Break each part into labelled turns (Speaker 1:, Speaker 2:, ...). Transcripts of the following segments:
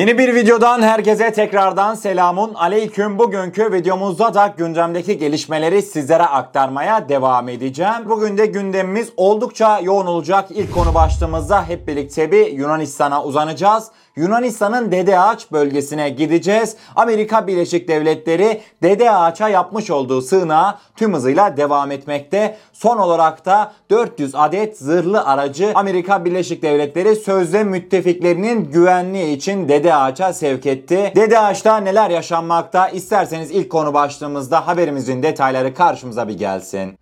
Speaker 1: Yeni bir videodan herkese tekrardan selamun aleyküm. Bugünkü videomuzda da gündemdeki gelişmeleri sizlere aktarmaya devam edeceğim. Bugün de gündemimiz oldukça yoğun olacak. İlk konu başlığımızda hep birlikte bir Yunanistan'a uzanacağız. Yunanistan'ın Dede Ağaç bölgesine gideceğiz. Amerika Birleşik Devletleri Dede Ağaç'a yapmış olduğu sığınağa tüm hızıyla devam etmekte. Son olarak da 400 adet zırhlı aracı Amerika Birleşik Devletleri sözde müttefiklerinin güvenliği için Dede Ağaç'a sevk etti. Dede Ağaç'ta neler yaşanmakta? İsterseniz ilk konu başlığımızda haberimizin detayları karşımıza bir gelsin.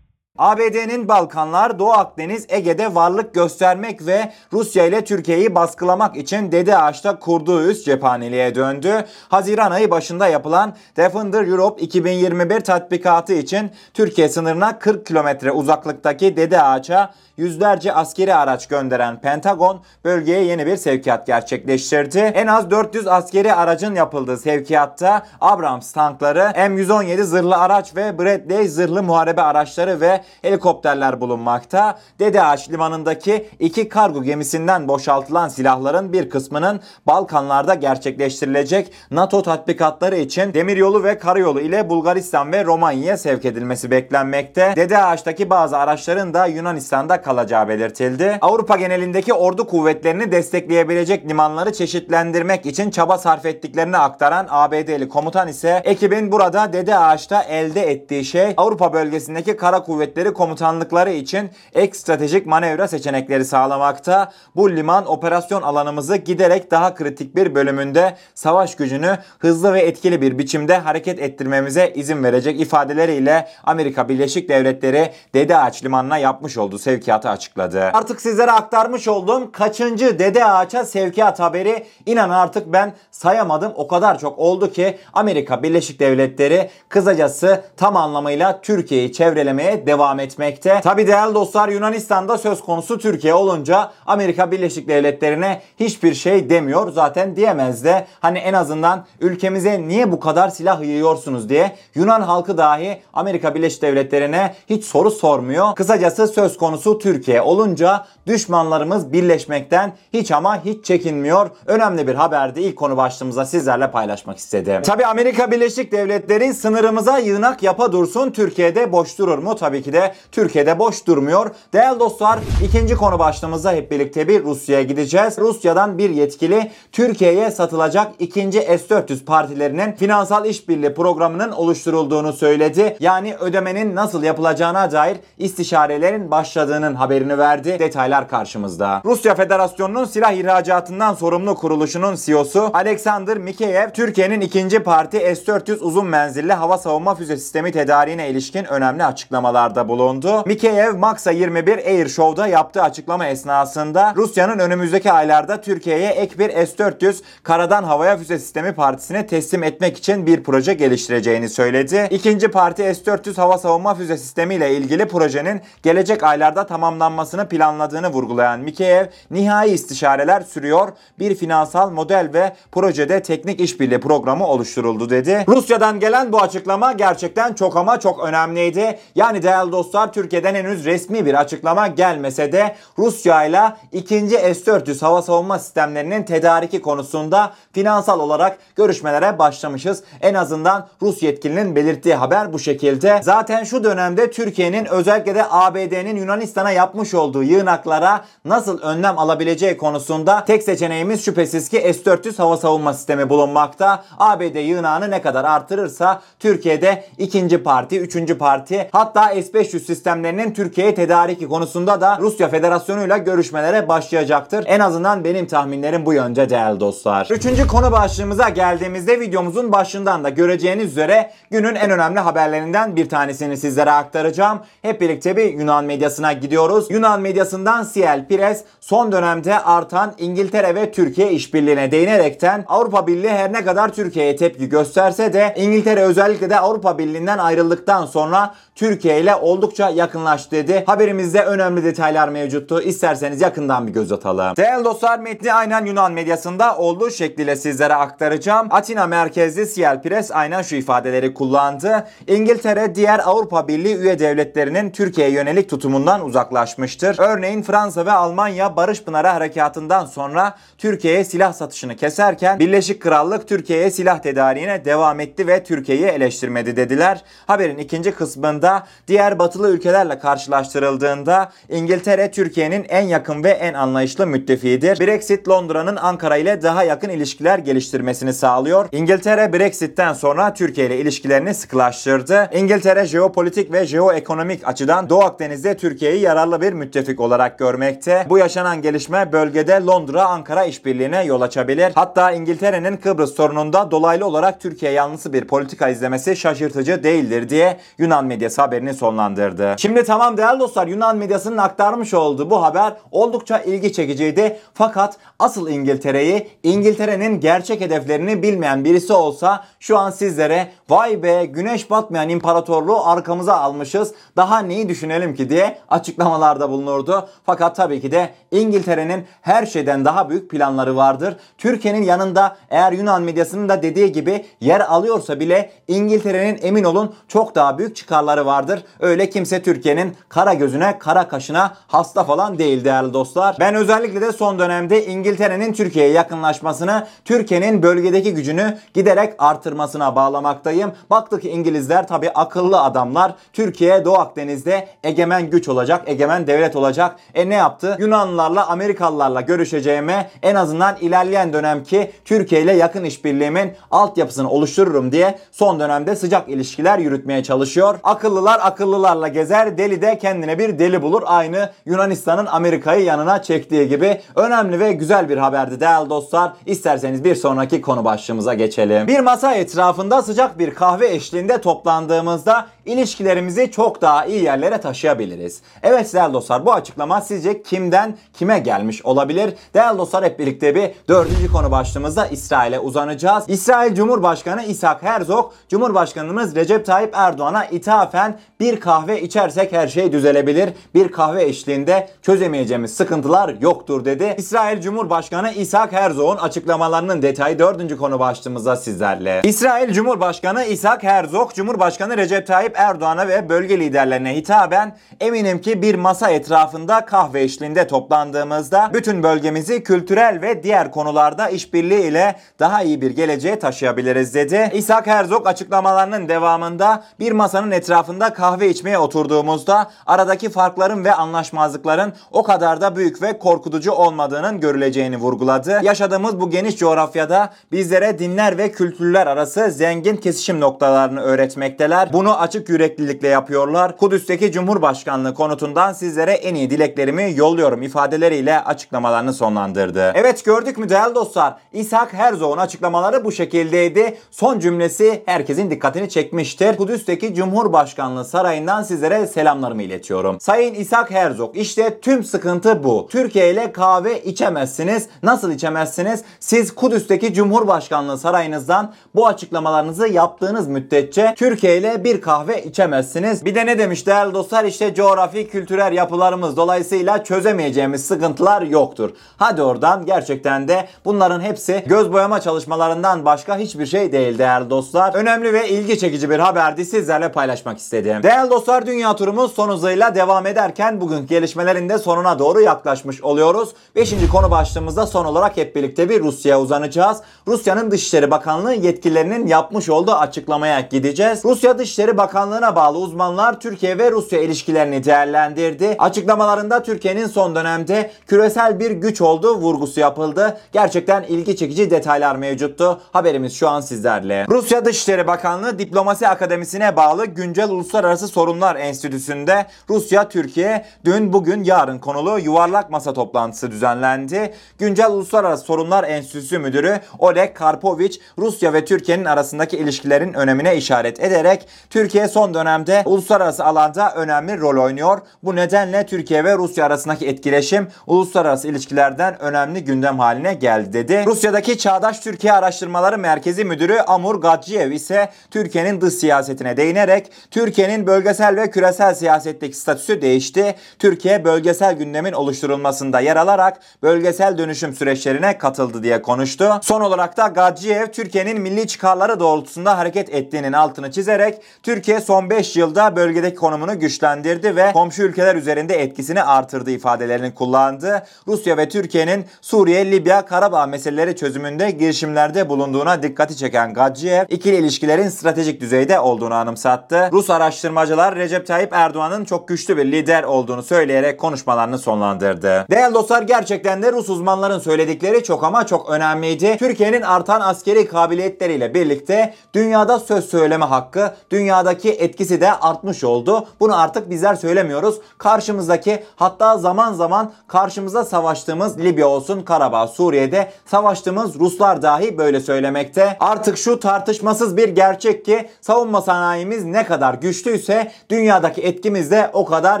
Speaker 1: ABD'nin Balkanlar, Doğu Akdeniz, Ege'de varlık göstermek ve Rusya ile Türkiye'yi baskılamak için Dede Ağaç'ta kurduğu üst cephaneliğe döndü. Haziran ayı başında yapılan Defender Europe 2021 tatbikatı için Türkiye sınırına 40 kilometre uzaklıktaki Dede Ağaç'a yüzlerce askeri araç gönderen Pentagon bölgeye yeni bir sevkiyat gerçekleştirdi. En az 400 askeri aracın yapıldığı sevkiyatta Abrams tankları, M117 zırhlı araç ve Bradley zırhlı muharebe araçları ve helikopterler bulunmakta. Dede Ağaç limanındaki iki kargo gemisinden boşaltılan silahların bir kısmının Balkanlarda gerçekleştirilecek NATO tatbikatları için demiryolu ve karayolu ile Bulgaristan ve Romanya'ya sevk edilmesi beklenmekte. Dede Ağaç'taki bazı araçların da Yunanistan'da kalacağı belirtildi. Avrupa genelindeki ordu kuvvetlerini destekleyebilecek limanları çeşitlendirmek için çaba sarf ettiklerini aktaran ABD'li komutan ise ekibin burada Dede Ağaç'ta elde ettiği şey Avrupa bölgesindeki kara kuvvetleri komutanlıkları için ek stratejik manevra seçenekleri sağlamakta. Bu liman operasyon alanımızı giderek daha kritik bir bölümünde savaş gücünü hızlı ve etkili bir biçimde hareket ettirmemize izin verecek ifadeleriyle Amerika Birleşik Devletleri Dede Ağaç limanına yapmış olduğu sevkiyat sevkiyatı açıkladı. Artık sizlere aktarmış olduğum kaçıncı Dede Ağaç'a sevkiyat haberi inan artık ben sayamadım. O kadar çok oldu ki Amerika Birleşik Devletleri kısacası tam anlamıyla Türkiye'yi çevrelemeye devam etmekte. Tabi değerli dostlar Yunanistan'da söz konusu Türkiye olunca Amerika Birleşik Devletleri'ne hiçbir şey demiyor. Zaten diyemez de hani en azından ülkemize niye bu kadar silah yığıyorsunuz diye Yunan halkı dahi Amerika Birleşik Devletleri'ne hiç soru sormuyor. Kısacası söz konusu Türkiye olunca düşmanlarımız birleşmekten hiç ama hiç çekinmiyor. Önemli bir haberdi. İlk konu başlığımıza sizlerle paylaşmak istedim. Tabi Amerika Birleşik Devletleri sınırımıza yığınak yapa dursun. Türkiye'de boş durur mu? Tabii ki de Türkiye'de boş durmuyor. Değerli dostlar ikinci konu başlığımızda hep birlikte bir Rusya'ya gideceğiz. Rusya'dan bir yetkili Türkiye'ye satılacak ikinci S-400 partilerinin finansal işbirliği programının oluşturulduğunu söyledi. Yani ödemenin nasıl yapılacağına dair istişarelerin başladığının haberini verdi. Detaylar karşımızda. Rusya Federasyonu'nun silah ihracatından sorumlu kuruluşunun CEO'su Alexander Mikheyev, Türkiye'nin ikinci parti S-400 uzun menzilli hava savunma füze sistemi tedariğine ilişkin önemli açıklamalarda bulundu. Mikheyev, Max'a 21 Air Show'da yaptığı açıklama esnasında Rusya'nın önümüzdeki aylarda Türkiye'ye ek bir S-400 karadan havaya füze sistemi partisine teslim etmek için bir proje geliştireceğini söyledi. İkinci parti S-400 hava savunma füze sistemi ile ilgili projenin gelecek aylarda tamamlanmasını planladığını vurgulayan Mikheyev, nihai istişareler sürüyor, bir finansal model ve projede teknik işbirliği programı oluşturuldu dedi. Rusya'dan gelen bu açıklama gerçekten çok ama çok önemliydi. Yani değerli dostlar Türkiye'den henüz resmi bir açıklama gelmese de Rusya ile ikinci S-400 hava savunma sistemlerinin tedariki konusunda finansal olarak görüşmelere başlamışız. En azından Rus yetkilinin belirttiği haber bu şekilde. Zaten şu dönemde Türkiye'nin özellikle de ABD'nin Yunanistan'a yapmış olduğu yığınaklara nasıl önlem alabileceği konusunda tek seçeneğimiz şüphesiz ki S-400 hava savunma sistemi bulunmakta. ABD yığınağını ne kadar artırırsa Türkiye'de ikinci parti, üçüncü parti hatta S-500 sistemlerinin Türkiye'ye tedariki konusunda da Rusya Federasyonu ile görüşmelere başlayacaktır. En azından benim tahminlerim bu yönde değerli dostlar. Üçüncü konu başlığımıza geldiğimizde videomuzun başından da göreceğiniz üzere günün en önemli haberlerinden bir tanesini sizlere aktaracağım. Hep birlikte bir Yunan medyasına gidiyoruz. Yunan medyasından CL Pires son dönemde artan İngiltere ve Türkiye işbirliğine değinerekten Avrupa Birliği her ne kadar Türkiye'ye tepki gösterse de İngiltere özellikle de Avrupa Birliği'nden ayrıldıktan sonra Türkiye ile oldukça yakınlaştı dedi. Haberimizde önemli detaylar mevcuttu. İsterseniz yakından bir göz atalım. Değerli dostlar metni aynen Yunan medyasında olduğu şekliyle sizlere aktaracağım. Atina merkezli Ciel Press aynen şu ifadeleri kullandı. İngiltere diğer Avrupa Birliği üye devletlerinin Türkiye'ye yönelik tutumundan uzaklaşmıştır. Örneğin Fransa ve Almanya Barış Pınarı Harekatı'ndan sonra Türkiye'ye silah satışını keserken Birleşik Krallık Türkiye'ye silah tedariğine devam etti ve Türkiye'yi eleştirmedi dediler. Haberin ikinci kısmında diğer batılı ülkelerle karşılaştırıldığında İngiltere Türkiye'nin en yakın ve en anlayışlı müttefiğidir. Brexit Londra'nın Ankara ile daha yakın ilişkiler geliştirmesini sağlıyor. İngiltere Brexit'ten sonra Türkiye ile ilişkilerini sıkılaştırdı. İngiltere jeopolitik ve jeoekonomik açıdan Doğu Akdeniz'de Türkiye'yi yararlı bir müttefik olarak görmekte. Bu yaşanan gelişme bölgede Londra-Ankara işbirliğine yol açabilir. Hatta İngiltere'nin Kıbrıs sorununda dolaylı olarak Türkiye yanlısı bir politika izlemesi şaşırtıcı değildir diye Yunan medyası haberini sonlandırdı. Şimdi tamam değerli dostlar Yunan medyasının aktarmış olduğu bu haber oldukça ilgi çekiciydi. Fakat asıl İngiltere'yi İngiltere'nin gerçek hedeflerini bilmeyen birisi olsa şu an sizlere vay be güneş batmayan imparatorluğu arkamıza almışız daha neyi düşünelim ki diye açıklamalarda bulunurdu. Fakat tabii ki de İngiltere'nin her şeyden daha büyük planları vardır. Türkiye'nin yanında eğer Yunan medyasının da dediği gibi yer alıyorsa bile İngiltere'nin emin olun çok daha büyük çıkarları vardır. Öyle kimse Türkiye'nin kara gözüne, kara kaşına hasta falan değil değerli dostlar. Ben özellikle de son dönemde İngiltere'nin Türkiye'ye yakınlaşmasını, Türkiye'nin bölgedeki gücünü giderek artırmasına bağlamaktayım. Baktık İngilizler tabi akıllı adamlar. Türkiye Doğu Akdeniz'de egemen güç olacak, egemen devlet olacak. E ne yaptı? Yunanlılarla, Amerikalılarla görüşeceğime en azından ilerleyen dönemki Türkiye ile yakın işbirliğimin altyapısını oluştururum diye son dönemde sıcak ilişkiler yürütmeye çalışıyor. Akıllılar akıllılarla gezer, deli de kendine bir deli bulur. Aynı Yunanistan'ın Amerika'yı yanına çektiği gibi önemli ve güzel bir haberdi değerli dostlar. İsterseniz bir sonraki konu başlığımıza geçelim. Bir masa etrafında sıcak bir kahve eşliğinde toplandığımızda ilişkilerimizi çok daha iyi yerlere taşıyabiliriz. Evet değerli dostlar bu açıklama sizce kimden kime gelmiş olabilir? Değerli dostlar hep birlikte bir dördüncü konu başlığımızda İsrail'e uzanacağız. İsrail Cumhurbaşkanı İshak Herzog, Cumhurbaşkanımız Recep Tayyip Erdoğan'a ithafen bir kahve içersek her şey düzelebilir. Bir kahve eşliğinde çözemeyeceğimiz sıkıntılar yoktur dedi. İsrail Cumhurbaşkanı İshak Herzog'un açıklamalarının detayı dördüncü konu başlığımızda sizlerle. İsrail Cumhurbaşkanı İshak Herzog, Cumhurbaşkanı Recep Tayyip Erdoğan'a ve bölge liderlerine hitaben eminim ki bir masa etrafında kahve eşliğinde toplandığımızda bütün bölgemizi kültürel ve diğer konularda işbirliği ile daha iyi bir geleceğe taşıyabiliriz dedi. İshak Herzog açıklamalarının devamında bir masanın etrafında kahve içmeye oturduğumuzda aradaki farkların ve anlaşmazlıkların o kadar da büyük ve korkutucu olmadığının görüleceğini vurguladı. Yaşadığımız bu geniş coğrafyada bizlere dinler ve kültürler arası zengin kesişim noktalarını öğretmekteler. Bunu açık yüreklilikle yapıyorlar. Kudüs'teki Cumhurbaşkanlığı konutundan sizlere en iyi dileklerimi yolluyorum ifadeleriyle açıklamalarını sonlandırdı. Evet gördük mü değerli dostlar? İshak Herzog'un açıklamaları bu şekildeydi. Son cümlesi herkesin dikkatini çekmiştir. Kudüs'teki Cumhurbaşkanlığı sarayından sizlere selamlarımı iletiyorum. Sayın İshak Herzog işte tüm sıkıntı bu. Türkiye ile kahve içemezsiniz. Nasıl içemezsiniz? Siz Kudüs'teki Cumhurbaşkanlığı sarayınızdan bu açıklamalarınızı yaptığınız müddetçe Türkiye ile bir kahve içemezsiniz. Bir de ne demiş değerli dostlar? İşte coğrafi kültürel yapılarımız dolayısıyla çözemeyeceğimiz sıkıntılar yoktur. Hadi oradan gerçekten de bunların hepsi göz boyama çalışmalarından başka hiçbir şey değil değerli dostlar. Önemli ve ilgi çekici bir haberdi sizlerle paylaşmak istedim. Değerli dostlar dünya turumuz son hızıyla devam ederken bugün gelişmelerin de sonuna doğru yaklaşmış oluyoruz. Beşinci konu başlığımızda son olarak hep birlikte bir Rusya'ya uzanacağız. Rusya'nın Dışişleri Bakanlığı yetkililerinin yapmış olduğu açıklamaya gideceğiz. Rusya Dışişleri Bakanlığı'na bağlı uzmanlar Türkiye ve Rusya ilişkilerini değerlendirdi. Açıklamalarında Türkiye'nin son dönemde küresel bir güç olduğu vurgusu yapıldı. Gerçekten ilgi çekici detaylar mevcuttu. Haberimiz şu an sizlerle. Rusya Dışişleri Bakanlığı Diplomasi Akademisi'ne bağlı Güncel Uluslararası Sorunlar Enstitüsü'nde Rusya, Türkiye dün, bugün, yarın konulu yuvarlak masa toplantısı düzenlendi. Güncel Uluslararası Sorunlar Enstitüsü Müdürü Oleg Karpovich Rusya ve Türkiye'nin arasındaki ilişkilerin önemine işaret ederek Türkiye son dönemde uluslararası alanda önemli rol oynuyor. Bu nedenle Türkiye ve Rusya arasındaki etkileşim uluslararası ilişkilerden önemli gündem haline geldi dedi. Rusya'daki Çağdaş Türkiye Araştırmaları Merkezi Müdürü Amur Gaciyev ise Türkiye'nin dış siyasetine değinerek Türkiye'nin bölgesel ve küresel siyasetteki statüsü değişti. Türkiye bölgesel gündemin oluşturulmasında yer alarak bölgesel dönüşüm süreçlerine katıldı diye konuştu. Son olarak da Gaciyev Türkiye'nin milli çıkarları doğrultusunda hareket ettiğinin altını çizerek Türkiye son 5 yılda bölgedeki konumunu güçlendirdi ve komşu ülkeler üzerinde etkisini artırdı ifadelerini kullandı. Rusya ve Türkiye'nin Suriye, Libya, Karabağ meseleleri çözümünde girişimlerde bulunduğuna dikkati çeken Gaciyev, ikili ilişkilerin stratejik düzeyde olduğunu anımsattı. Rus araştırmacılar Recep Tayyip Erdoğan'ın çok güçlü bir lider olduğunu söyleyerek konuşmalarını sonlandırdı. Değerli dostlar gerçekten de Rus uzmanların söyledikleri çok ama çok önemliydi. Türkiye'nin artan askeri kabiliyetleriyle birlikte dünyada söz söyleme hakkı, dünyadaki etkisi de artmış oldu. Bunu artık bizler söylemiyoruz. Karşımızdaki hatta zaman zaman karşımıza savaştığımız Libya olsun, Karabağ, Suriye'de savaştığımız Ruslar dahi böyle söylemekte. Artık şu tartışmasız bir gerçek ki savunma sanayimiz ne kadar güçlüyse dünyadaki etkimiz de o kadar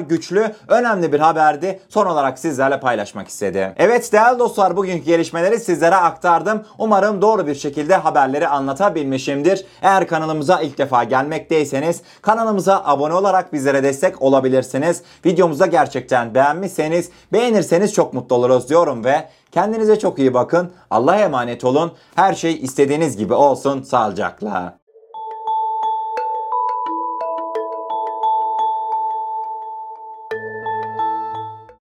Speaker 1: güçlü. Önemli bir haberdi. Son olarak sizlerle paylaşmak istedim. Evet değerli dostlar bugünkü gelişmeleri sizlere aktardım. Umarım doğru bir şekilde haberleri anlatabilmişimdir. Eğer kanalımıza ilk defa gelmekteyseniz kanalımıza abone olarak bizlere destek olabilirsiniz. Videomuza gerçekten beğenmişseniz beğenirseniz çok mutlu oluruz diyorum ve kendinize çok iyi bakın. Allah'a emanet olun. Her şey istediğiniz gibi olsun. Sağlıcakla.